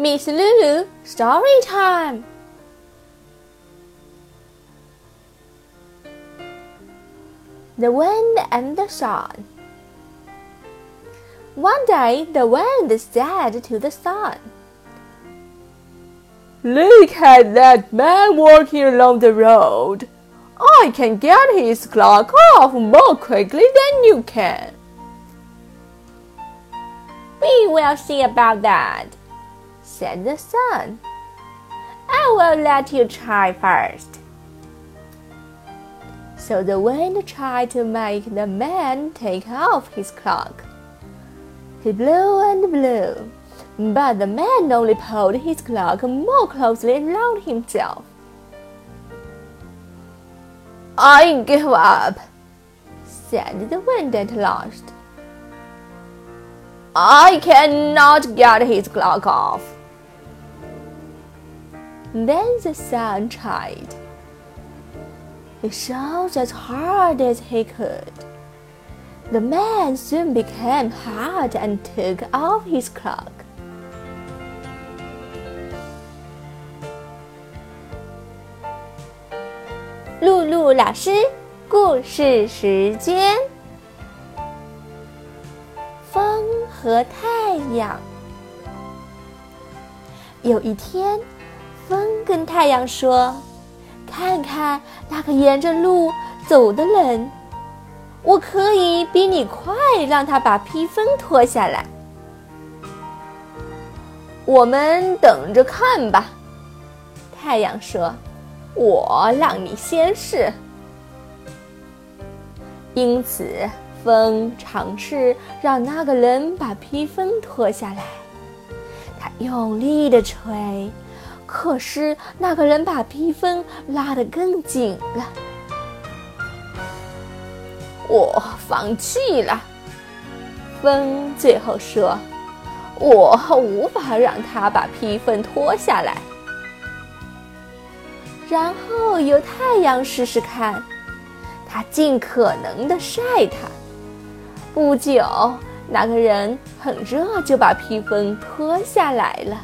Miss Lulu story time. The wind and the sun. One day the wind said to the sun, Look at that man walking along the road. I can get his clock off more quickly than you can. We will see about that, said the sun. I will let you try first. So the wind tried to make the man take off his cloak. He blew and blew, but the man only pulled his cloak more closely around himself. I give up, said the wind at last. I cannot get his cloak off. Then the sun tried. He shoved as hard as he could. The man soon became hot and took off his cloak. 露露老师，故事时间。风和太阳。有一天， 风跟太阳说：“看看那个沿着路走的人，我可以比你快，让他把披风脱下来。”我们等着看吧，太阳说。我让你先试。因此，风尝试让那个人把披风脱下来。他用力的吹，可是那个人把披风拉得更紧了。我放弃了。风最后说：“我无法让他把披风脱下来。”然后由太阳试试看，他尽可能的晒它。不久，那个人很热就把披风脱下来了。